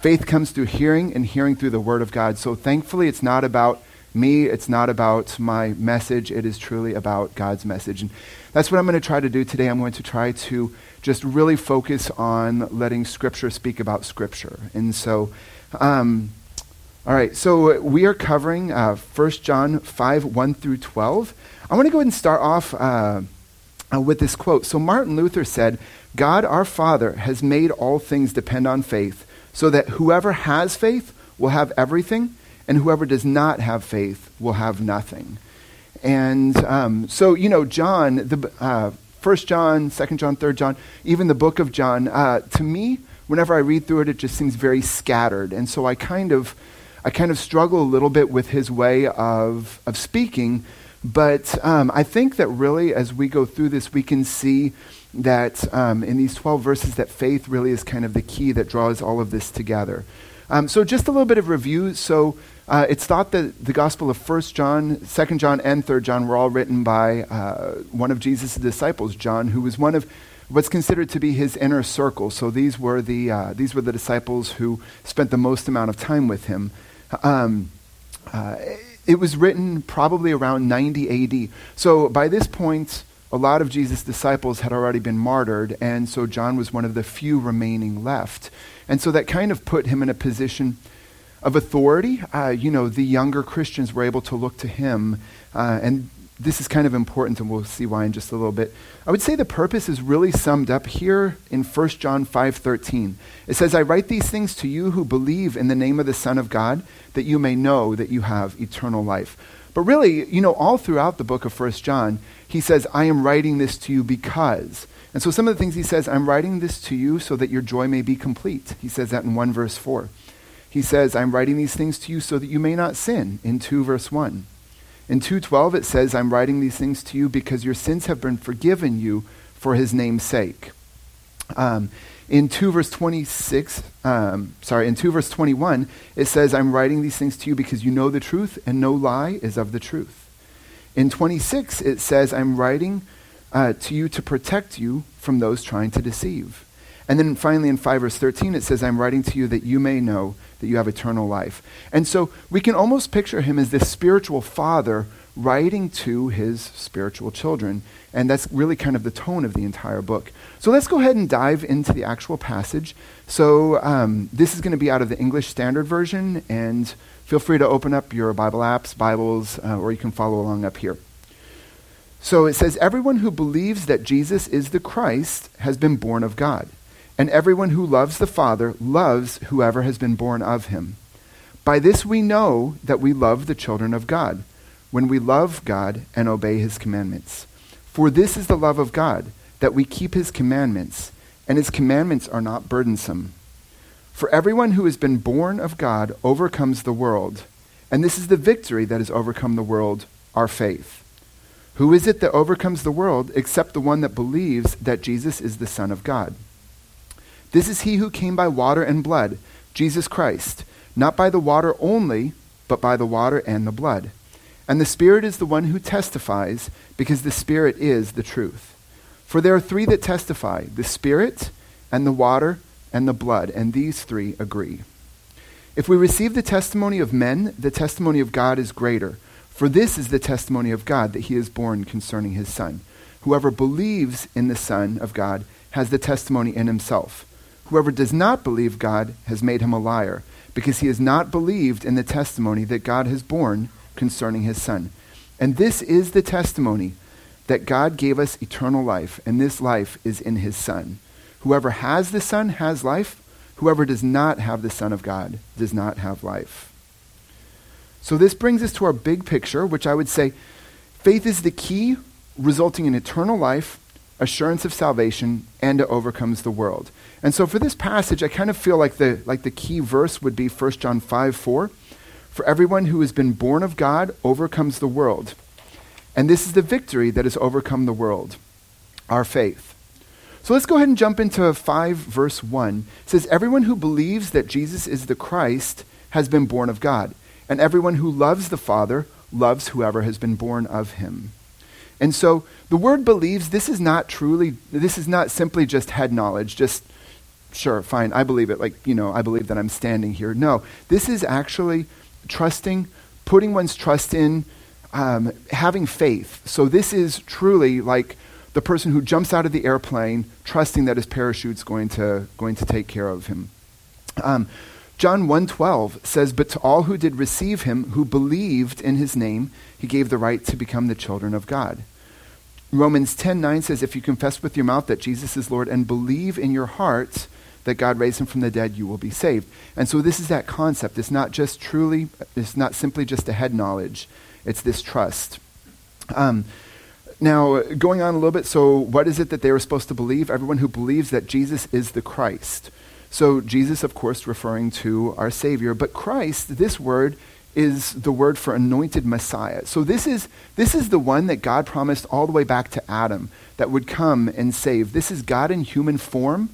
faith comes through hearing and hearing through the word of God. So thankfully, it's not about me, it's not about my message, it is truly about God's message. And that's what I'm going to try to do today. I'm going to try to just really focus on letting Scripture speak about Scripture. And so, um, all right, so we are covering uh, 1 John 5 1 through 12. I want to go ahead and start off uh, uh, with this quote. So, Martin Luther said, God our Father has made all things depend on faith, so that whoever has faith will have everything, and whoever does not have faith will have nothing. And um, so, you know, John, the uh, First John, Second John, Third John, even the book of John, uh, to me, whenever I read through it, it just seems very scattered. And so I kind of, I kind of struggle a little bit with his way of of speaking. But um, I think that really, as we go through this, we can see that um, in these 12 verses that faith really is kind of the key that draws all of this together. Um, so just a little bit of review. So uh, it's thought that the Gospel of 1 John, 2 John, and 3 John were all written by uh, one of Jesus' disciples, John, who was one of what's considered to be his inner circle. So these were the, uh, these were the disciples who spent the most amount of time with him. Um, uh, it was written probably around 90 AD. So by this point, a lot of Jesus' disciples had already been martyred, and so John was one of the few remaining left. And so that kind of put him in a position of authority. Uh, you know, the younger Christians were able to look to him, uh, and this is kind of important, and we'll see why in just a little bit. I would say the purpose is really summed up here in 1 John 5:13. It says, "I write these things to you who believe in the name of the Son of God, that you may know that you have eternal life." But really, you know, all throughout the book of 1 John, he says, I am writing this to you because. And so some of the things he says, I'm writing this to you so that your joy may be complete. He says that in 1 verse 4. He says, I'm writing these things to you so that you may not sin in 2 verse 1. In 2.12 it says, I'm writing these things to you because your sins have been forgiven you for his name's sake. Um, in 2 verse 26, um, sorry, in 2 verse 21, it says, I'm writing these things to you because you know the truth and no lie is of the truth. In 26, it says, I'm writing uh, to you to protect you from those trying to deceive. And then finally in 5 verse 13, it says, I'm writing to you that you may know that you have eternal life. And so we can almost picture him as this spiritual father writing to his spiritual children. And that's really kind of the tone of the entire book. So let's go ahead and dive into the actual passage. So um, this is going to be out of the English Standard Version, and Feel free to open up your Bible apps, Bibles, uh, or you can follow along up here. So it says, Everyone who believes that Jesus is the Christ has been born of God. And everyone who loves the Father loves whoever has been born of him. By this we know that we love the children of God, when we love God and obey his commandments. For this is the love of God, that we keep his commandments, and his commandments are not burdensome. For everyone who has been born of God overcomes the world. And this is the victory that has overcome the world, our faith. Who is it that overcomes the world except the one that believes that Jesus is the Son of God? This is he who came by water and blood, Jesus Christ, not by the water only, but by the water and the blood. And the Spirit is the one who testifies, because the Spirit is the truth. For there are three that testify the Spirit, and the water, and the blood, and these three agree. If we receive the testimony of men, the testimony of God is greater. For this is the testimony of God that he is borne concerning his Son. Whoever believes in the Son of God has the testimony in himself. Whoever does not believe God has made him a liar, because he has not believed in the testimony that God has borne concerning his Son. And this is the testimony that God gave us eternal life, and this life is in his Son. Whoever has the Son has life. Whoever does not have the Son of God does not have life. So this brings us to our big picture, which I would say faith is the key, resulting in eternal life, assurance of salvation, and overcomes the world. And so for this passage, I kind of feel like the, like the key verse would be 1 John 5 4. For everyone who has been born of God overcomes the world. And this is the victory that has overcome the world our faith. So let's go ahead and jump into 5 verse 1. It says, Everyone who believes that Jesus is the Christ has been born of God, and everyone who loves the Father loves whoever has been born of him. And so the word believes, this is not truly, this is not simply just head knowledge, just, sure, fine, I believe it, like, you know, I believe that I'm standing here. No, this is actually trusting, putting one's trust in, um, having faith. So this is truly like the person who jumps out of the airplane, trusting that his parachute's going to, going to take care of him. Um, John 1:12 says, "But to all who did receive him, who believed in his name, he gave the right to become the children of God." Romans 10:9 says, "If you confess with your mouth that Jesus is Lord and believe in your heart that God raised him from the dead, you will be saved." And so this is that concept. It's not just truly, it's not simply just a head knowledge. It's this trust. Um, now, going on a little bit, so what is it that they were supposed to believe? Everyone who believes that Jesus is the Christ. So, Jesus, of course, referring to our Savior, but Christ, this word, is the word for anointed Messiah. So, this is, this is the one that God promised all the way back to Adam that would come and save. This is God in human form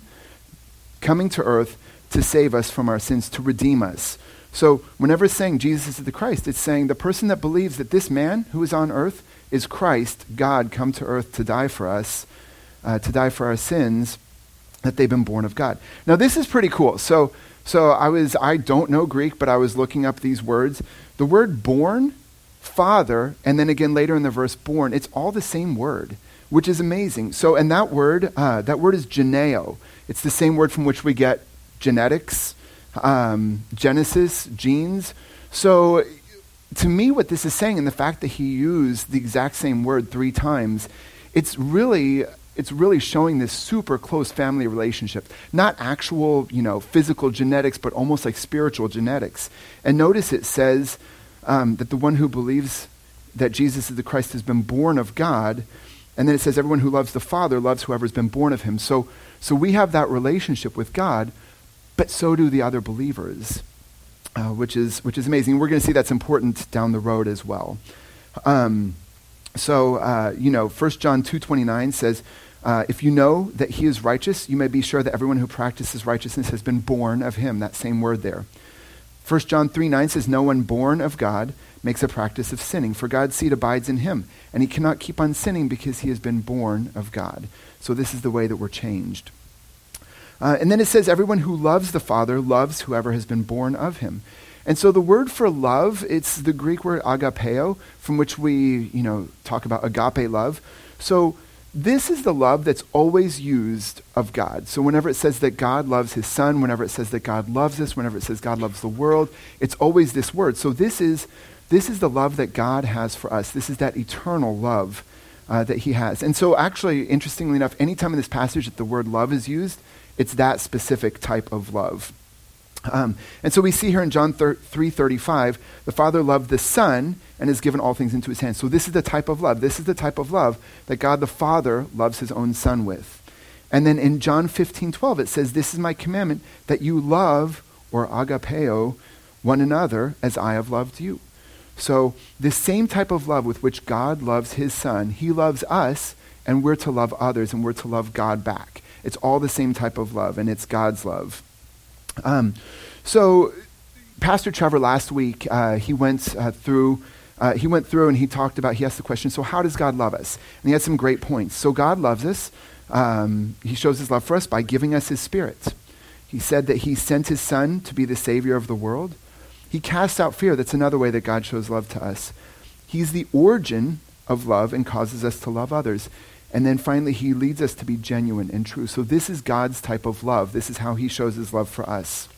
coming to earth to save us from our sins, to redeem us. So, whenever it's saying Jesus is the Christ, it's saying the person that believes that this man who is on earth is Christ, God, come to earth to die for us, uh, to die for our sins, that they've been born of God. Now, this is pretty cool. So, so I was, I don't know Greek, but I was looking up these words. The word born, father, and then again later in the verse born, it's all the same word, which is amazing. So, and that word, uh, that word is geneo. It's the same word from which we get genetics um, Genesis, genes. So, to me, what this is saying, and the fact that he used the exact same word three times, it's really it's really showing this super close family relationship not actual you know physical genetics but almost like spiritual genetics and notice it says um, that the one who believes that jesus is the christ has been born of god and then it says everyone who loves the father loves whoever's been born of him so so we have that relationship with god but so do the other believers, uh, which, is, which is amazing. We're going to see that's important down the road as well. Um, so, uh, you know, 1 John 2.29 says, uh, if you know that he is righteous, you may be sure that everyone who practices righteousness has been born of him. That same word there. 1 John 3 9 says, No one born of God makes a practice of sinning, for God's seed abides in him, and he cannot keep on sinning because he has been born of God. So this is the way that we're changed. Uh, and then it says, everyone who loves the Father loves whoever has been born of him. And so the word for love, it's the Greek word agapeo, from which we, you know, talk about agape love. So this is the love that's always used of God. So whenever it says that God loves his son, whenever it says that God loves us, whenever it says God loves the world, it's always this word. So this is this is the love that God has for us. This is that eternal love uh, that he has. And so actually, interestingly enough, anytime in this passage that the word love is used, it's that specific type of love. Um, and so we see here in John 3:35, the Father loved the Son and has given all things into his hands. So this is the type of love. This is the type of love that God the Father loves his own Son with. And then in John 15:12 it says, "This is my commandment that you love or agapeo one another as I have loved you." So this same type of love with which God loves his Son, he loves us and we're to love others and we're to love God back. It's all the same type of love, and it's God's love. Um, so, Pastor Trevor last week, uh, he went uh, through. Uh, he went through and he talked about, he asked the question, so how does God love us? And he had some great points. So God loves us. Um, he shows his love for us by giving us his spirit. He said that he sent his son to be the savior of the world. He casts out fear. That's another way that God shows love to us. He's the origin of love and causes us to love others. And then finally, he leads us to be genuine and true. So, this is God's type of love. This is how he shows his love for us.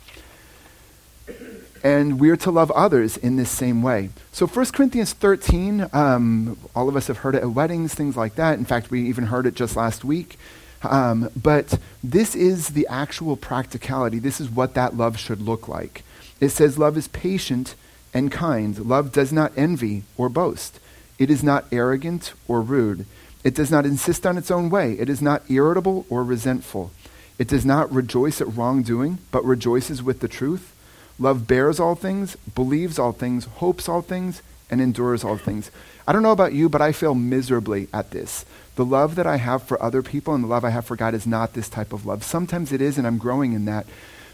And we're to love others in this same way. So, 1 Corinthians 13, um, all of us have heard it at weddings, things like that. In fact, we even heard it just last week. Um, but this is the actual practicality. This is what that love should look like. It says, Love is patient and kind. Love does not envy or boast. It is not arrogant or rude. It does not insist on its own way. It is not irritable or resentful. It does not rejoice at wrongdoing, but rejoices with the truth. Love bears all things, believes all things, hopes all things, and endures all things. I don't know about you, but I fail miserably at this. The love that I have for other people and the love I have for God is not this type of love. Sometimes it is, and I'm growing in that.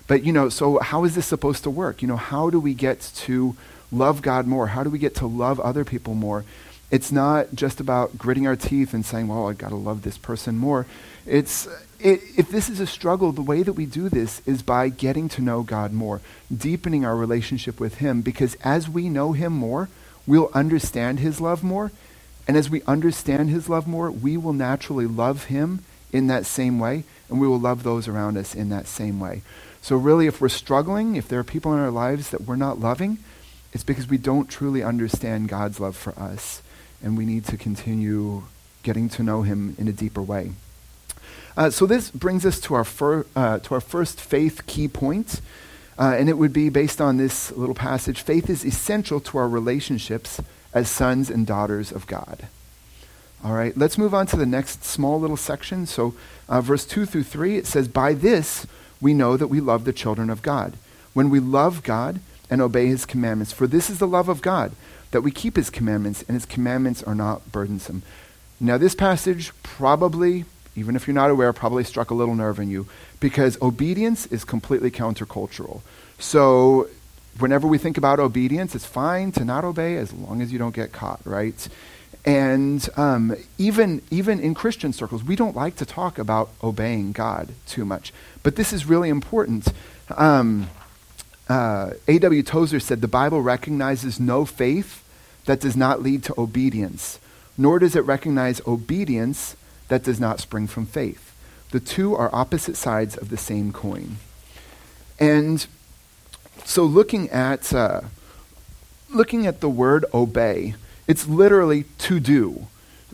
But, you know, so how is this supposed to work? You know, how do we get to love God more? How do we get to love other people more? It's not just about gritting our teeth and saying, well, I've got to love this person more. It's, it, if this is a struggle, the way that we do this is by getting to know God more, deepening our relationship with Him, because as we know Him more, we'll understand His love more. And as we understand His love more, we will naturally love Him in that same way, and we will love those around us in that same way. So, really, if we're struggling, if there are people in our lives that we're not loving, it's because we don't truly understand God's love for us, and we need to continue getting to know Him in a deeper way. Uh, so, this brings us to our, fir- uh, to our first faith key point, uh, and it would be based on this little passage faith is essential to our relationships as sons and daughters of God. All right, let's move on to the next small little section. So, uh, verse 2 through 3, it says, By this, we know that we love the children of God. When we love God and obey his commandments, for this is the love of God, that we keep his commandments, and his commandments are not burdensome. Now, this passage probably, even if you're not aware, probably struck a little nerve in you because obedience is completely countercultural. So, whenever we think about obedience, it's fine to not obey as long as you don't get caught, right? And um, even, even in Christian circles, we don't like to talk about obeying God too much. But this is really important. Um, uh, A.W. Tozer said the Bible recognizes no faith that does not lead to obedience, nor does it recognize obedience that does not spring from faith. The two are opposite sides of the same coin. And so, looking at, uh, looking at the word obey, it's literally to do.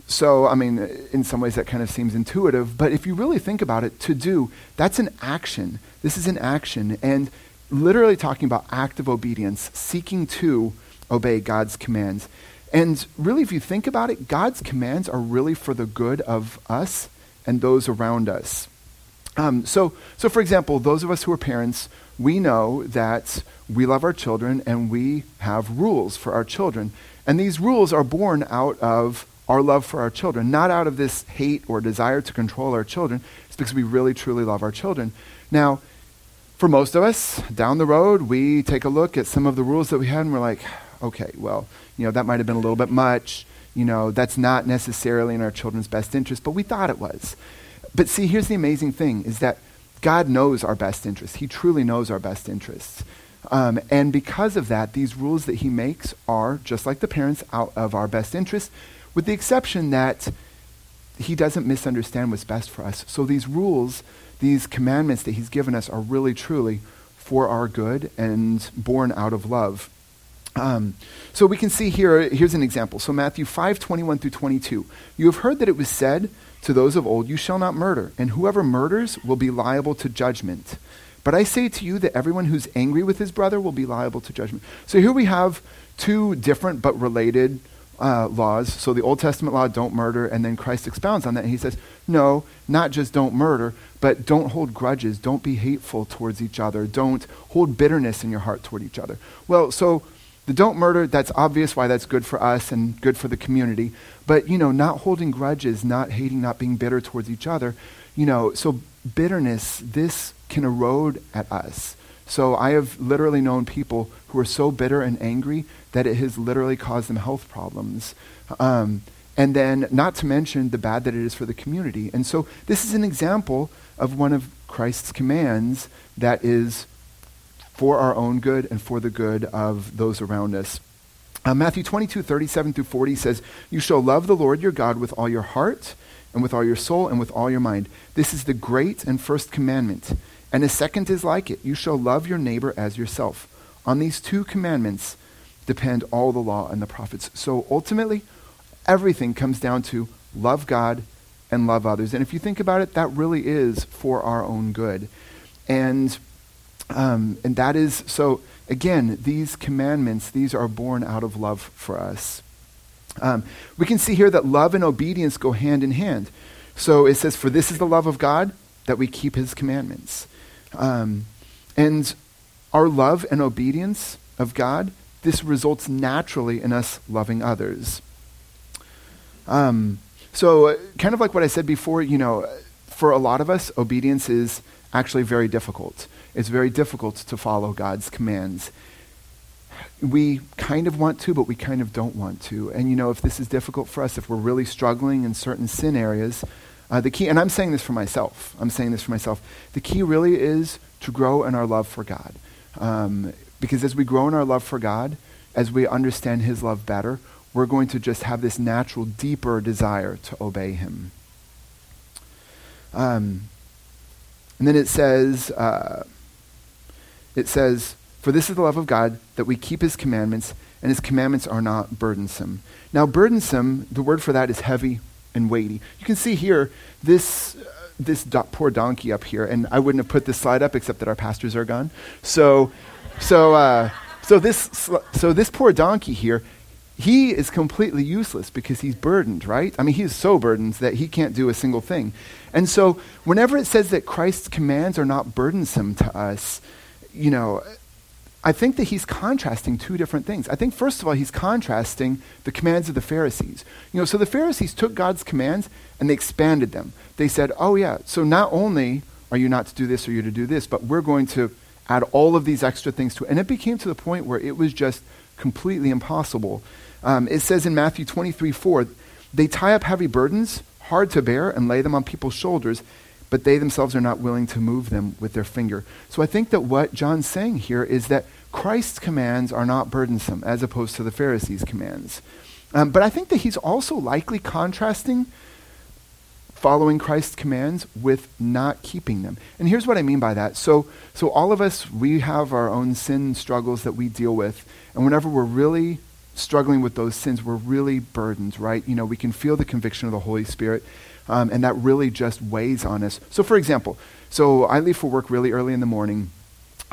So, I mean, in some ways that kind of seems intuitive, but if you really think about it, to do, that's an action. This is an action. And literally talking about active obedience, seeking to obey God's commands. And really, if you think about it, God's commands are really for the good of us and those around us. Um, so, so, for example, those of us who are parents, we know that we love our children and we have rules for our children. And these rules are born out of our love for our children, not out of this hate or desire to control our children. It's because we really, truly love our children. Now, for most of us, down the road, we take a look at some of the rules that we had and we're like, okay, well, you know, that might have been a little bit much. You know, that's not necessarily in our children's best interest, but we thought it was. But see, here's the amazing thing is that God knows our best interests. He truly knows our best interests. Um, and because of that, these rules that he makes are, just like the parents, out of our best interest, with the exception that he doesn't misunderstand what's best for us. So these rules, these commandments that he's given us are really, truly for our good and born out of love. Um, so we can see here, here's an example. So Matthew 5, 21 through 22. You have heard that it was said to those of old, You shall not murder, and whoever murders will be liable to judgment. But I say to you that everyone who's angry with his brother will be liable to judgment. So here we have two different but related uh, laws. So the Old Testament law, don't murder, and then Christ expounds on that, and he says, no, not just don't murder, but don't hold grudges. Don't be hateful towards each other. Don't hold bitterness in your heart toward each other. Well, so the don't murder, that's obvious why that's good for us and good for the community. But, you know, not holding grudges, not hating, not being bitter towards each other, you know, so bitterness, this can erode at us. So I have literally known people who are so bitter and angry that it has literally caused them health problems. Um, and then, not to mention the bad that it is for the community. And so, this is an example of one of Christ's commands that is for our own good and for the good of those around us. Uh, Matthew 22, 37 through 40 says, You shall love the Lord your God with all your heart, and with all your soul, and with all your mind. This is the great and first commandment. And a second is like it you shall love your neighbor as yourself. On these two commandments depend all the law and the prophets. So ultimately, everything comes down to love God and love others. And if you think about it, that really is for our own good. And, um, and that is, so again, these commandments, these are born out of love for us. Um, we can see here that love and obedience go hand in hand. So it says, For this is the love of God, that we keep his commandments. Um, and our love and obedience of God, this results naturally in us loving others. Um, so, uh, kind of like what I said before, you know, for a lot of us, obedience is actually very difficult. It's very difficult to follow God's commands. We kind of want to, but we kind of don't want to. And, you know, if this is difficult for us, if we're really struggling in certain sin areas, uh, the key, and I'm saying this for myself, I'm saying this for myself, the key really is to grow in our love for God. Um, because as we grow in our love for God, as we understand His love better, we're going to just have this natural, deeper desire to obey Him. Um, and then it says, uh, it says, For this is the love of God, that we keep His commandments, and His commandments are not burdensome. Now, burdensome, the word for that is heavy and weighty. You can see here this. Uh, this do- poor donkey up here, and I wouldn't have put this slide up except that our pastors are gone. So, so, uh, so this, so this poor donkey here, he is completely useless because he's burdened, right? I mean, he is so burdened that he can't do a single thing. And so, whenever it says that Christ's commands are not burdensome to us, you know, I think that he's contrasting two different things. I think, first of all, he's contrasting the commands of the Pharisees. You know, so the Pharisees took God's commands and they expanded them. They said, oh, yeah, so not only are you not to do this or you're to do this, but we're going to add all of these extra things to it. And it became to the point where it was just completely impossible. Um, it says in Matthew 23 4, they tie up heavy burdens, hard to bear, and lay them on people's shoulders, but they themselves are not willing to move them with their finger. So I think that what John's saying here is that Christ's commands are not burdensome as opposed to the Pharisees' commands. Um, but I think that he's also likely contrasting following Christ's commands with not keeping them. And here's what I mean by that. So, so all of us, we have our own sin struggles that we deal with. And whenever we're really struggling with those sins, we're really burdened, right? You know, we can feel the conviction of the Holy Spirit, um, and that really just weighs on us. So, for example, so I leave for work really early in the morning,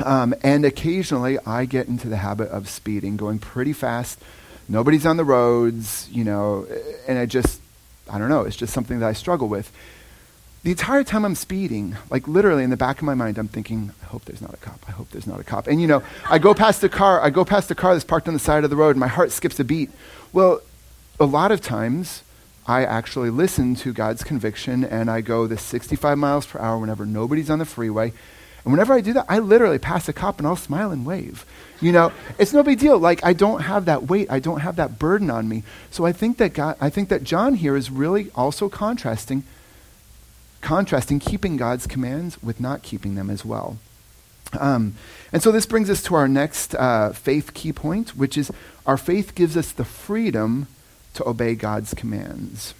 um, and occasionally I get into the habit of speeding, going pretty fast. Nobody's on the roads, you know, and I just I don't know, it's just something that I struggle with. The entire time I'm speeding, like literally in the back of my mind, I'm thinking, I hope there's not a cop. I hope there's not a cop. And you know, I go past a car, I go past a car that's parked on the side of the road, and my heart skips a beat. Well, a lot of times, I actually listen to God's conviction and I go the 65 miles per hour whenever nobody's on the freeway. And whenever I do that, I literally pass a cop and I'll smile and wave. You know, it's no big deal. Like I don't have that weight, I don't have that burden on me. So I think that God, I think that John here is really also contrasting, contrasting keeping God's commands with not keeping them as well. Um, and so this brings us to our next uh, faith key point, which is our faith gives us the freedom to obey God's commands.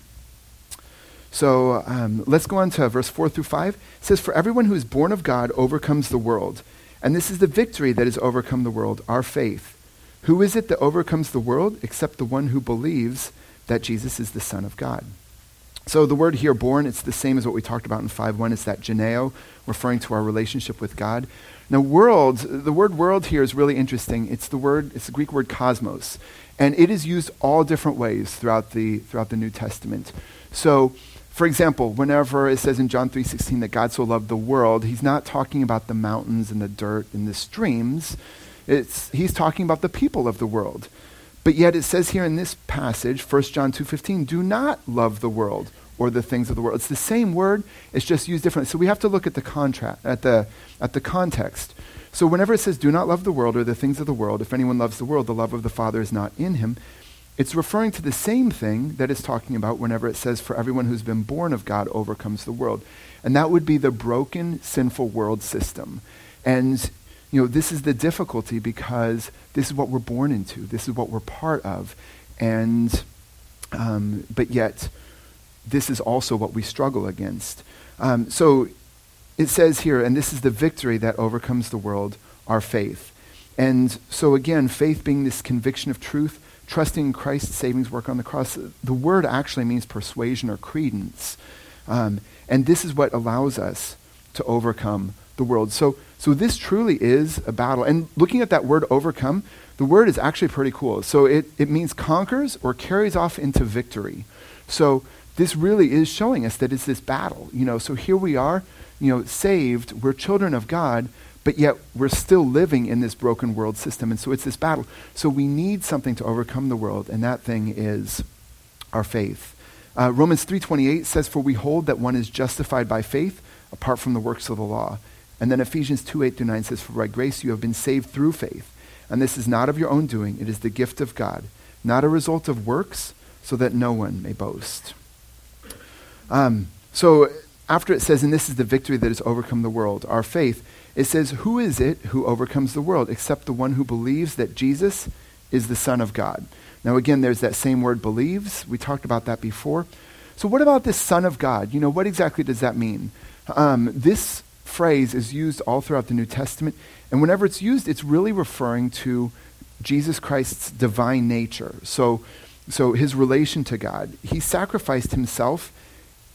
So um, let's go on to verse 4 through 5. It says, For everyone who is born of God overcomes the world. And this is the victory that has overcome the world, our faith. Who is it that overcomes the world except the one who believes that Jesus is the Son of God? So the word here, born, it's the same as what we talked about in five 5.1. It's that geneo, referring to our relationship with God. Now, world, the word world here is really interesting. It's the word, it's the Greek word cosmos. And it is used all different ways throughout the, throughout the New Testament. So for example, whenever it says in John 3:16 that God so loved the world, he's not talking about the mountains and the dirt and the streams. It's, he's talking about the people of the world. But yet it says here in this passage, 1 John 2:15, do not love the world or the things of the world. It's the same word, it's just used differently. So we have to look at the contrast at the at the context. So whenever it says do not love the world or the things of the world, if anyone loves the world, the love of the Father is not in him. It's referring to the same thing that it's talking about whenever it says, For everyone who's been born of God overcomes the world. And that would be the broken, sinful world system. And, you know, this is the difficulty because this is what we're born into, this is what we're part of. And, um, but yet, this is also what we struggle against. Um, so it says here, and this is the victory that overcomes the world, our faith. And so again, faith being this conviction of truth trusting Christ's savings work on the cross. The word actually means persuasion or credence. Um, and this is what allows us to overcome the world. So, so this truly is a battle. And looking at that word overcome, the word is actually pretty cool. So it, it means conquers or carries off into victory. So this really is showing us that it's this battle. You know, so here we are, you know, saved, we're children of God, but yet we're still living in this broken world system. And so it's this battle. So we need something to overcome the world, and that thing is our faith. Uh, Romans 3.28 says, For we hold that one is justified by faith apart from the works of the law. And then Ephesians 2, 8 through 9 says, For by grace you have been saved through faith. And this is not of your own doing, it is the gift of God, not a result of works, so that no one may boast. Um, so after it says, And this is the victory that has overcome the world, our faith, it says, Who is it who overcomes the world except the one who believes that Jesus is the Son of God? Now, again, there's that same word believes. We talked about that before. So, what about this Son of God? You know, what exactly does that mean? Um, this phrase is used all throughout the New Testament, and whenever it's used, it's really referring to Jesus Christ's divine nature. So, so his relation to God. He sacrificed himself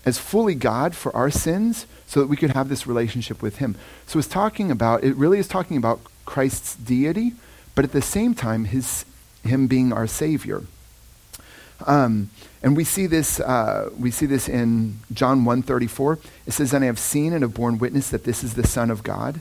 as fully God for our sins so that we could have this relationship with him. So it's talking about, it really is talking about Christ's deity, but at the same time, his, him being our Savior. Um, and we see this. Uh, we see this in John 1.34. It says, "And I have seen and have borne witness that this is the Son of God."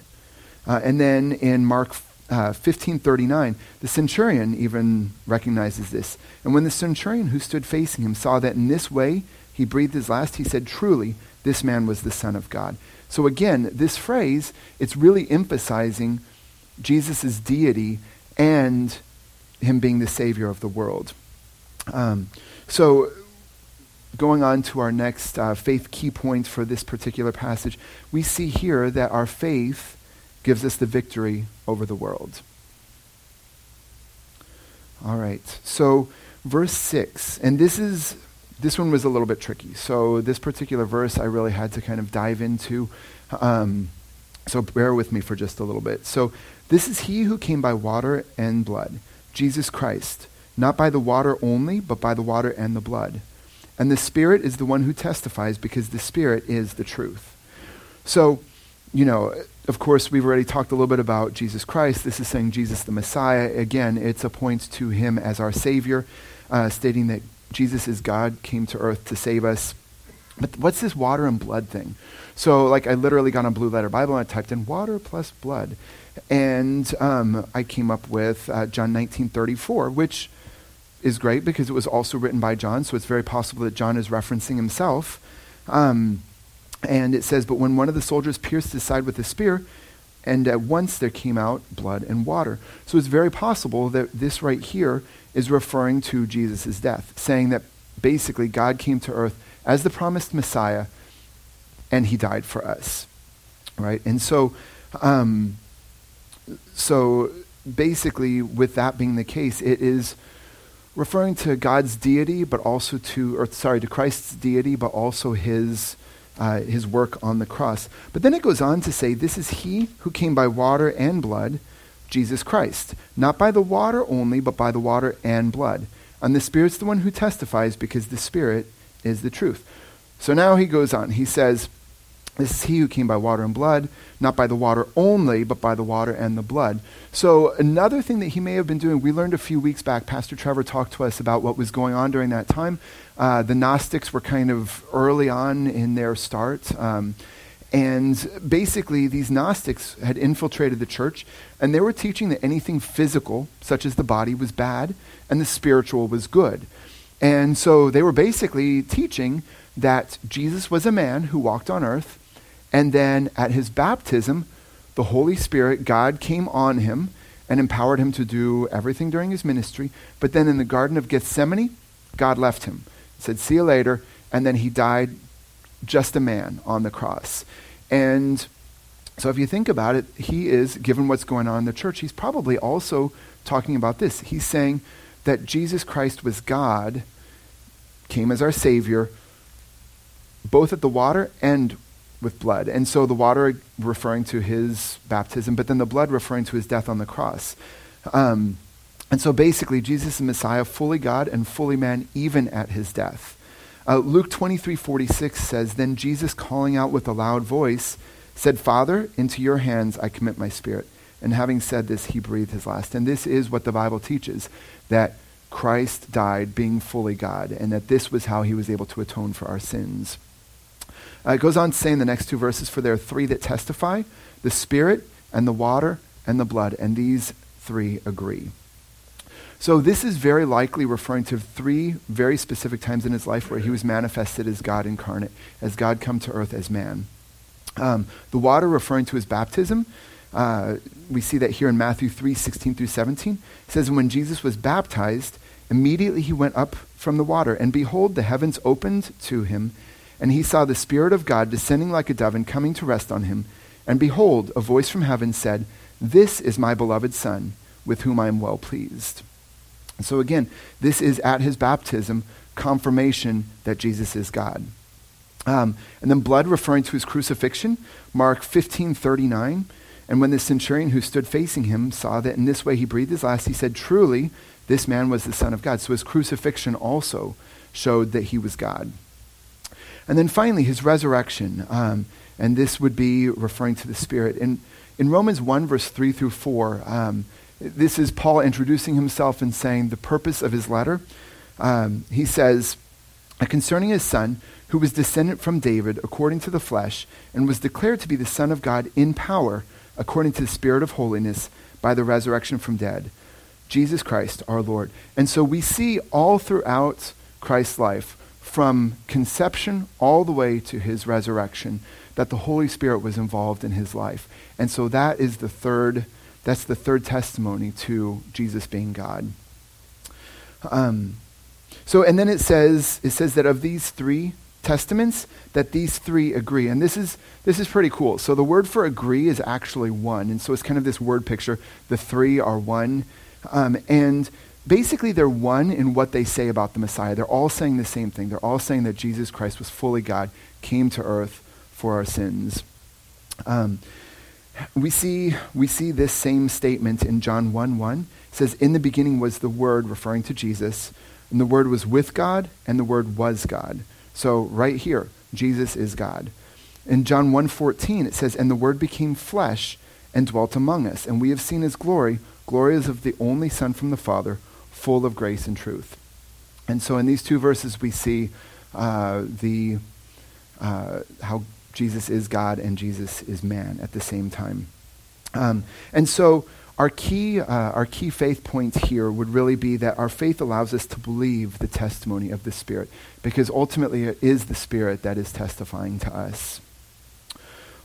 Uh, and then in Mark uh, 15.39, the centurion even recognizes this. And when the centurion who stood facing him saw that in this way he breathed his last, he said, "Truly, this man was the Son of God." So again, this phrase it's really emphasizing Jesus' deity and him being the Savior of the world. Um, so, going on to our next uh, faith key point for this particular passage, we see here that our faith gives us the victory over the world. All right. So, verse 6, and this is this one was a little bit tricky. So, this particular verse I really had to kind of dive into. Um, so, bear with me for just a little bit. So, this is he who came by water and blood, Jesus Christ not by the water only, but by the water and the blood. And the Spirit is the one who testifies because the Spirit is the truth. So, you know, of course, we've already talked a little bit about Jesus Christ. This is saying Jesus the Messiah. Again, it's a point to him as our Savior, uh, stating that Jesus is God, came to earth to save us. But what's this water and blood thing? So, like, I literally got on Blue Letter Bible and I typed in water plus blood. And um, I came up with uh, John 19.34, which is great because it was also written by John, so it's very possible that John is referencing himself. Um, and it says, But when one of the soldiers pierced his side with a spear, and at once there came out blood and water. So it's very possible that this right here is referring to Jesus' death, saying that basically God came to earth as the promised Messiah, and he died for us. Right? And so, um, so basically, with that being the case, it is referring to God's deity, but also to, or sorry, to Christ's deity, but also his, uh, his work on the cross. But then it goes on to say, This is he who came by water and blood, Jesus Christ. Not by the water only, but by the water and blood. And the Spirit's the one who testifies because the Spirit is the truth. So now he goes on. He says, this is he who came by water and blood, not by the water only, but by the water and the blood. So, another thing that he may have been doing, we learned a few weeks back, Pastor Trevor talked to us about what was going on during that time. Uh, the Gnostics were kind of early on in their start. Um, and basically, these Gnostics had infiltrated the church, and they were teaching that anything physical, such as the body, was bad, and the spiritual was good. And so they were basically teaching that Jesus was a man who walked on earth and then at his baptism, the Holy Spirit, God came on him and empowered him to do everything during his ministry. But then in the Garden of Gethsemane, God left him, said, See you later. And then he died just a man on the cross. And so if you think about it, he is, given what's going on in the church, he's probably also talking about this. He's saying that Jesus Christ was God, came as our Savior, both at the water and with blood. And so the water referring to his baptism, but then the blood referring to his death on the cross. Um, and so basically, Jesus is Messiah, fully God and fully man, even at his death. Uh, Luke 23 46 says, Then Jesus, calling out with a loud voice, said, Father, into your hands I commit my spirit. And having said this, he breathed his last. And this is what the Bible teaches that Christ died being fully God, and that this was how he was able to atone for our sins. Uh, it goes on to say in the next two verses, For there are three that testify the Spirit and the water and the blood, and these three agree. So this is very likely referring to three very specific times in his life where he was manifested as God incarnate, as God come to earth as man. Um, the water referring to his baptism, uh, we see that here in Matthew 3 16 through 17. It says, When Jesus was baptized, immediately he went up from the water, and behold, the heavens opened to him, and he saw the Spirit of God descending like a dove and coming to rest on him. And behold, a voice from heaven said, This is my beloved Son, with whom I am well pleased. And so again, this is at his baptism confirmation that Jesus is God. Um, and then blood referring to his crucifixion, Mark 15 39. And when the centurion who stood facing him saw that in this way he breathed his last, he said, Truly, this man was the Son of God. So his crucifixion also showed that he was God. And then finally, his resurrection. Um, and this would be referring to the Spirit. In, in Romans 1, verse 3 through 4, um, this is Paul introducing himself and saying the purpose of his letter. Um, he says, Concerning his son, who was descendant from David according to the flesh, and was declared to be the Son of God in power according to the Spirit of holiness by the resurrection from dead, Jesus Christ our Lord. And so we see all throughout Christ's life, from conception all the way to his resurrection, that the Holy Spirit was involved in his life. And so that is the third, that's the third testimony to Jesus being God. Um, so, and then it says, it says that of these three, testaments that these three agree. And this is, this is pretty cool. So the word for agree is actually one. And so it's kind of this word picture. The three are one. Um, and basically, they're one in what they say about the Messiah. They're all saying the same thing. They're all saying that Jesus Christ was fully God, came to earth for our sins. Um, we, see, we see this same statement in John 1 1. It says, In the beginning was the Word, referring to Jesus, and the Word was with God, and the Word was God. So right here, Jesus is God. In John 1:14 it says, "And the word became flesh and dwelt among us, and we have seen his glory, glory is of the only son from the Father, full of grace and truth." And so in these two verses we see uh, the uh, how Jesus is God and Jesus is man at the same time. Um, and so our key, uh, our key faith point here would really be that our faith allows us to believe the testimony of the Spirit, because ultimately it is the Spirit that is testifying to us.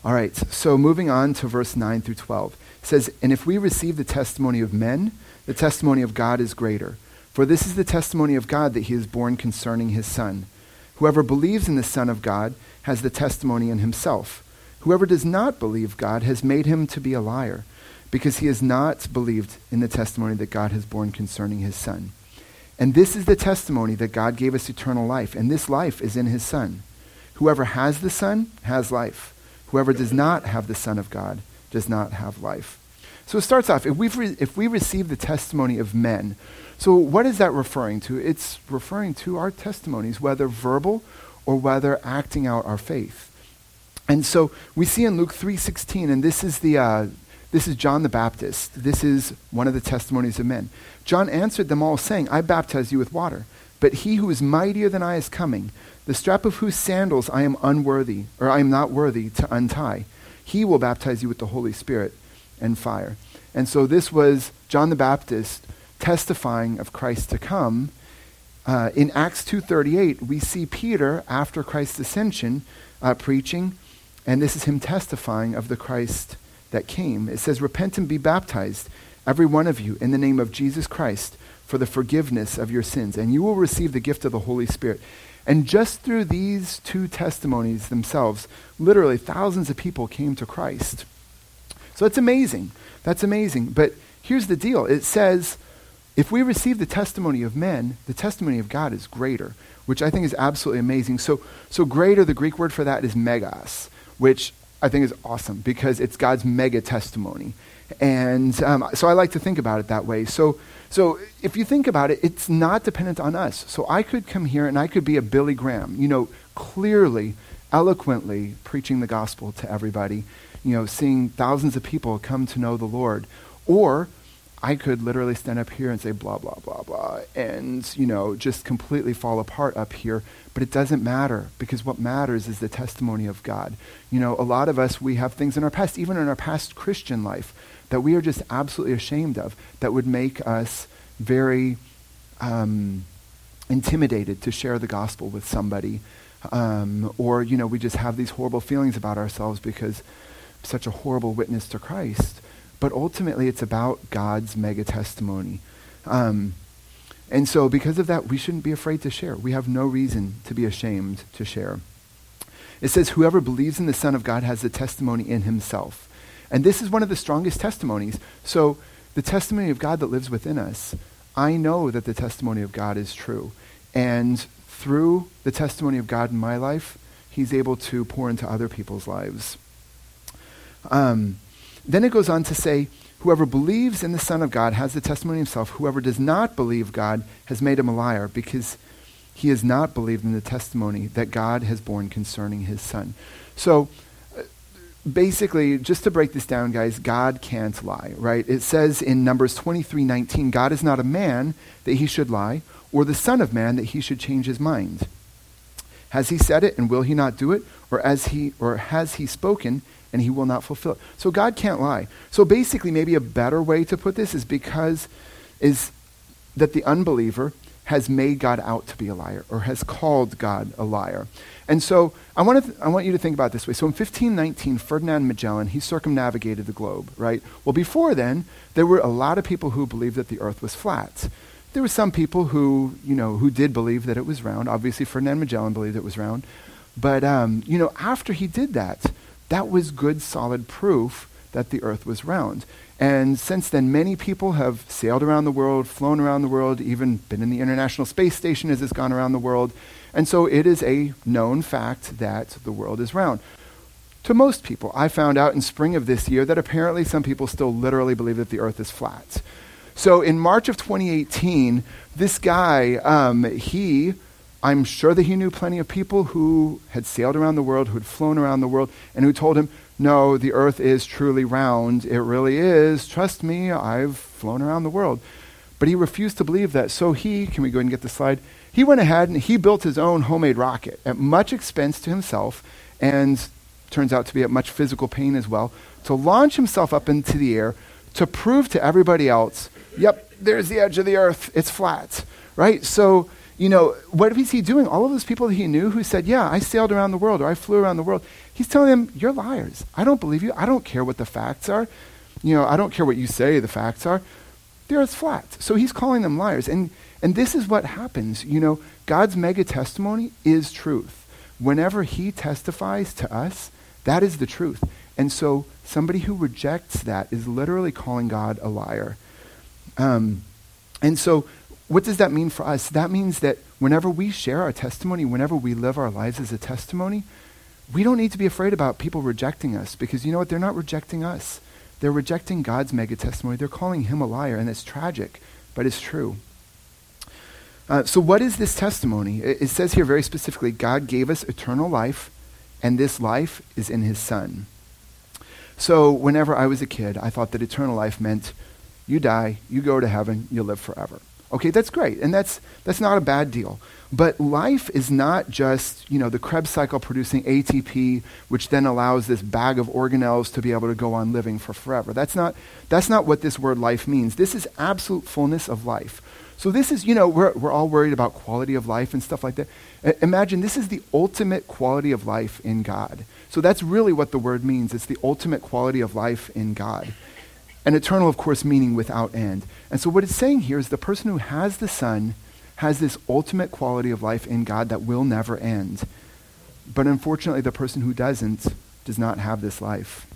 All right, so moving on to verse 9 through 12. It says, And if we receive the testimony of men, the testimony of God is greater. For this is the testimony of God that he is borne concerning his Son. Whoever believes in the Son of God has the testimony in himself. Whoever does not believe God has made him to be a liar because he has not believed in the testimony that God has borne concerning his Son. And this is the testimony that God gave us eternal life, and this life is in his Son. Whoever has the Son has life. Whoever does not have the Son of God does not have life. So it starts off if, we re- if we receive the testimony of men, so what is that referring to? It's referring to our testimonies, whether verbal or whether acting out our faith. And so we see in Luke 3:16, and this is the uh, this is John the Baptist. This is one of the testimonies of men. John answered them all, saying, I baptize you with water, but he who is mightier than I is coming, the strap of whose sandals I am unworthy, or I am not worthy to untie. He will baptize you with the Holy Spirit and fire. And so this was John the Baptist testifying of Christ to come. Uh, in Acts 2.38, we see Peter, after Christ's ascension, uh, preaching, and this is him testifying of the Christ that came. It says, Repent and be baptized, every one of you, in the name of Jesus Christ, for the forgiveness of your sins, and you will receive the gift of the Holy Spirit. And just through these two testimonies themselves, literally thousands of people came to Christ. So that's amazing. That's amazing. But here's the deal it says, if we receive the testimony of men, the testimony of God is greater, which I think is absolutely amazing. So, so greater, the Greek word for that is megas, which I think is awesome because it's God's mega testimony. And um, so I like to think about it that way. So, so if you think about it, it's not dependent on us. So I could come here and I could be a Billy Graham, you know, clearly, eloquently preaching the gospel to everybody, you know, seeing thousands of people come to know the Lord. Or I could literally stand up here and say blah, blah, blah, blah, and, you know, just completely fall apart up here. But it doesn't matter because what matters is the testimony of God. You know, a lot of us, we have things in our past, even in our past Christian life, that we are just absolutely ashamed of that would make us very um, intimidated to share the gospel with somebody. Um, or, you know, we just have these horrible feelings about ourselves because such a horrible witness to Christ. But ultimately, it's about God's mega testimony. Um, and so, because of that, we shouldn't be afraid to share. We have no reason to be ashamed to share. It says, Whoever believes in the Son of God has the testimony in himself. And this is one of the strongest testimonies. So, the testimony of God that lives within us, I know that the testimony of God is true. And through the testimony of God in my life, He's able to pour into other people's lives. Um, then it goes on to say, Whoever believes in the Son of God has the testimony himself. Whoever does not believe God has made him a liar because he has not believed in the testimony that God has borne concerning his Son. So, basically, just to break this down, guys, God can't lie, right? It says in Numbers 23 19, God is not a man that he should lie, or the Son of Man that he should change his mind. Has he said it, and will he not do it? Or, as he, or has he spoken, and he will not fulfill it. So God can't lie. So basically, maybe a better way to put this is because is that the unbeliever has made God out to be a liar or has called God a liar. And so I want, th- I want you to think about this way. So in 1519, Ferdinand Magellan, he circumnavigated the globe, right? Well, before then, there were a lot of people who believed that the earth was flat. There were some people who, you know, who did believe that it was round. Obviously, Ferdinand Magellan believed it was round. But, um, you know, after he did that, that was good, solid proof that the earth was round. And since then, many people have sailed around the world, flown around the world, even been in the International Space Station as it's gone around the world. And so it is a known fact that the world is round. To most people, I found out in spring of this year that apparently some people still literally believe that the earth is flat. So in March of 2018, this guy, um, he I'm sure that he knew plenty of people who had sailed around the world, who had flown around the world, and who told him, No, the earth is truly round. It really is. Trust me, I've flown around the world. But he refused to believe that. So he, can we go and get the slide? He went ahead and he built his own homemade rocket at much expense to himself and turns out to be at much physical pain as well, to launch himself up into the air to prove to everybody else, yep, there's the edge of the earth. It's flat. Right? So you know, what is he doing? All of those people that he knew who said, Yeah, I sailed around the world or I flew around the world, he's telling them, You're liars. I don't believe you. I don't care what the facts are. You know, I don't care what you say the facts are. The earth's flat. So he's calling them liars. And, and this is what happens. You know, God's mega testimony is truth. Whenever he testifies to us, that is the truth. And so somebody who rejects that is literally calling God a liar. Um, and so what does that mean for us? That means that whenever we share our testimony, whenever we live our lives as a testimony, we don't need to be afraid about people rejecting us because you know what? They're not rejecting us. They're rejecting God's mega testimony. They're calling him a liar, and it's tragic, but it's true. Uh, so, what is this testimony? It, it says here very specifically God gave us eternal life, and this life is in his Son. So, whenever I was a kid, I thought that eternal life meant you die, you go to heaven, you live forever. Okay, that's great, and that's, that's not a bad deal. But life is not just, you know, the Krebs cycle producing ATP, which then allows this bag of organelles to be able to go on living for forever. That's not, that's not what this word life means. This is absolute fullness of life. So this is, you know, we're, we're all worried about quality of life and stuff like that. imagine this is the ultimate quality of life in God. So that's really what the word means. It's the ultimate quality of life in God. And eternal, of course, meaning without end. And so what it's saying here is the person who has the Son has this ultimate quality of life in God that will never end. But unfortunately, the person who doesn't does not have this life.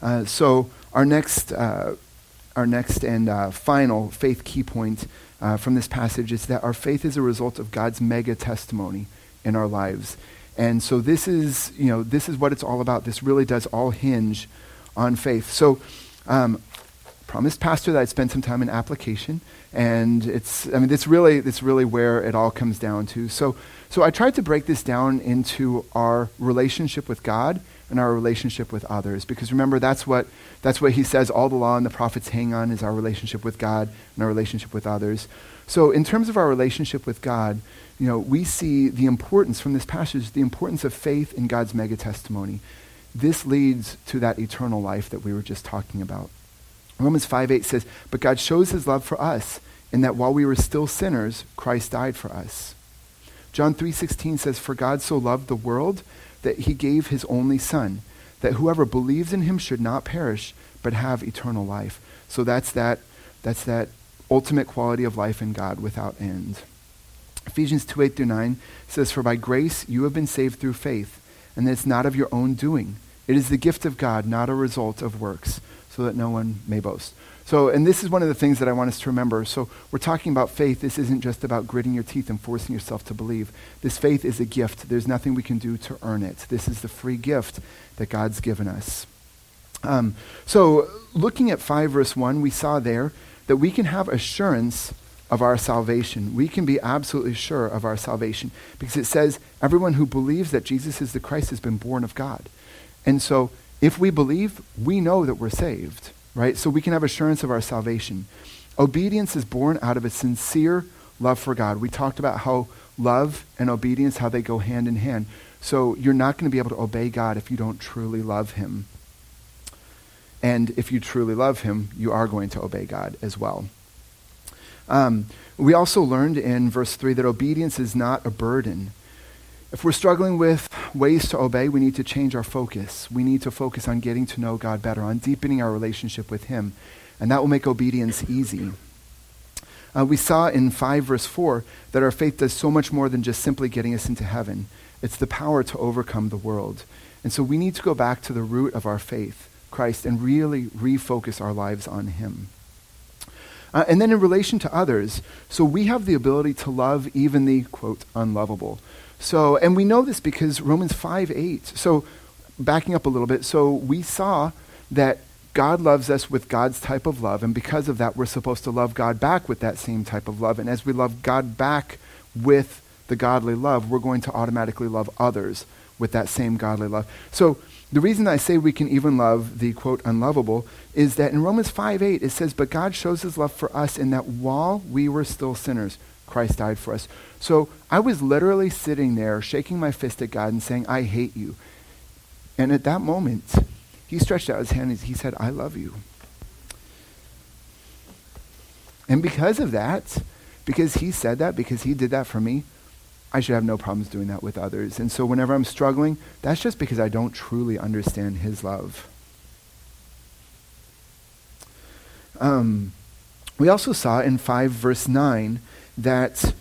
Uh, so our next, uh, our next and uh, final faith key point uh, from this passage is that our faith is a result of God's mega testimony in our lives. And so this is, you know, this is what it's all about. This really does all hinge on faith. So um, promised pastor that I'd spend some time in application, and it's I mean it's really it's really where it all comes down to. So so I tried to break this down into our relationship with God and our relationship with others. Because remember, that's what, that's what he says all the law and the prophets hang on is our relationship with God and our relationship with others. So, in terms of our relationship with God, you know, we see the importance from this passage, the importance of faith in God's mega testimony. This leads to that eternal life that we were just talking about. Romans 5 8 says, But God shows his love for us in that while we were still sinners, Christ died for us. John 3:16 says for God so loved the world that he gave his only son that whoever believes in him should not perish but have eternal life. So that's that that's that ultimate quality of life in God without end. Ephesians 2 8 through 9 says, For by grace you have been saved through faith, and that it's not of your own doing. It is the gift of God, not a result of works, so that no one may boast. So, and this is one of the things that I want us to remember. So, we're talking about faith. This isn't just about gritting your teeth and forcing yourself to believe. This faith is a gift. There's nothing we can do to earn it. This is the free gift that God's given us. Um, so, looking at 5 verse 1, we saw there that we can have assurance of our salvation. We can be absolutely sure of our salvation because it says everyone who believes that Jesus is the Christ has been born of God. And so, if we believe, we know that we're saved right? So we can have assurance of our salvation. Obedience is born out of a sincere love for God. We talked about how love and obedience, how they go hand in hand. So you're not going to be able to obey God if you don't truly love him. And if you truly love him, you are going to obey God as well. Um, we also learned in verse 3 that obedience is not a burden. If we're struggling with ways to obey, we need to change our focus. We need to focus on getting to know God better, on deepening our relationship with Him. And that will make obedience easy. Uh, we saw in 5 verse 4 that our faith does so much more than just simply getting us into heaven. It's the power to overcome the world. And so we need to go back to the root of our faith, Christ, and really refocus our lives on Him. Uh, and then in relation to others, so we have the ability to love even the, quote, unlovable. So, and we know this because Romans 5 8. So, backing up a little bit, so we saw that God loves us with God's type of love, and because of that, we're supposed to love God back with that same type of love. And as we love God back with the godly love, we're going to automatically love others with that same godly love. So, the reason I say we can even love the quote unlovable is that in Romans 5 8 it says, But God shows his love for us in that while we were still sinners, Christ died for us. So I was literally sitting there shaking my fist at God and saying, I hate you. And at that moment, he stretched out his hand and he said, I love you. And because of that, because he said that, because he did that for me, I should have no problems doing that with others. And so whenever I'm struggling, that's just because I don't truly understand his love. Um, we also saw in 5 verse 9 that,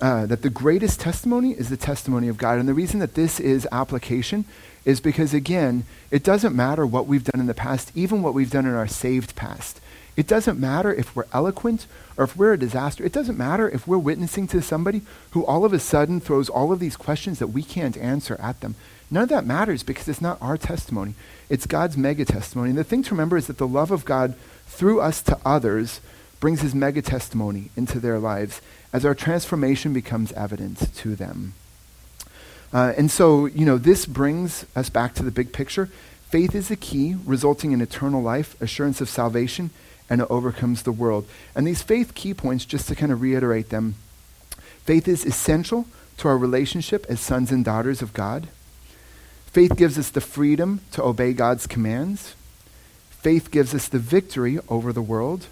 uh, that the greatest testimony is the testimony of God. And the reason that this is application is because, again, it doesn't matter what we've done in the past, even what we've done in our saved past. It doesn't matter if we're eloquent or if we're a disaster. It doesn't matter if we're witnessing to somebody who all of a sudden throws all of these questions that we can't answer at them. None of that matters because it's not our testimony. It's God's mega testimony. And the thing to remember is that the love of God through us to others brings his mega testimony into their lives as our transformation becomes evident to them. Uh, and so, you know, this brings us back to the big picture. Faith is the key, resulting in eternal life, assurance of salvation, and it overcomes the world. And these faith key points, just to kind of reiterate them faith is essential to our relationship as sons and daughters of God. Faith gives us the freedom to obey God's commands. Faith gives us the victory over the world.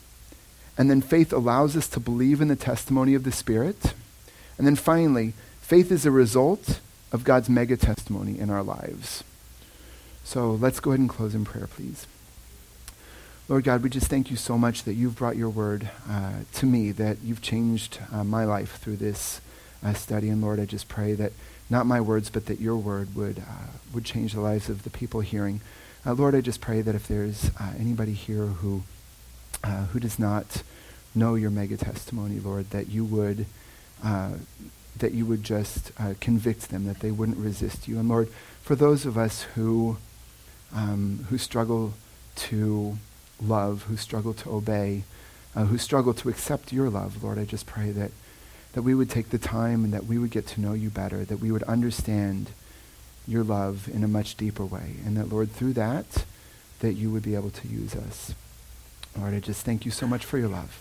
And then faith allows us to believe in the testimony of the Spirit. And then finally, faith is a result of God's mega testimony in our lives. So let's go ahead and close in prayer, please. Lord God, we just thank you so much that you've brought your word uh, to me, that you've changed uh, my life through this uh, study. And Lord, I just pray that not my words, but that your word would, uh, would change the lives of the people hearing. Uh, Lord, I just pray that if there's uh, anybody here who who does not know your mega testimony, Lord, that you would uh, that you would just uh, convict them, that they wouldn't resist you. And Lord, for those of us who um, who struggle to love, who struggle to obey, uh, who struggle to accept your love, Lord, I just pray that that we would take the time and that we would get to know you better, that we would understand your love in a much deeper way. And that, Lord, through that, that you would be able to use us. Lord, I just thank you so much for your love.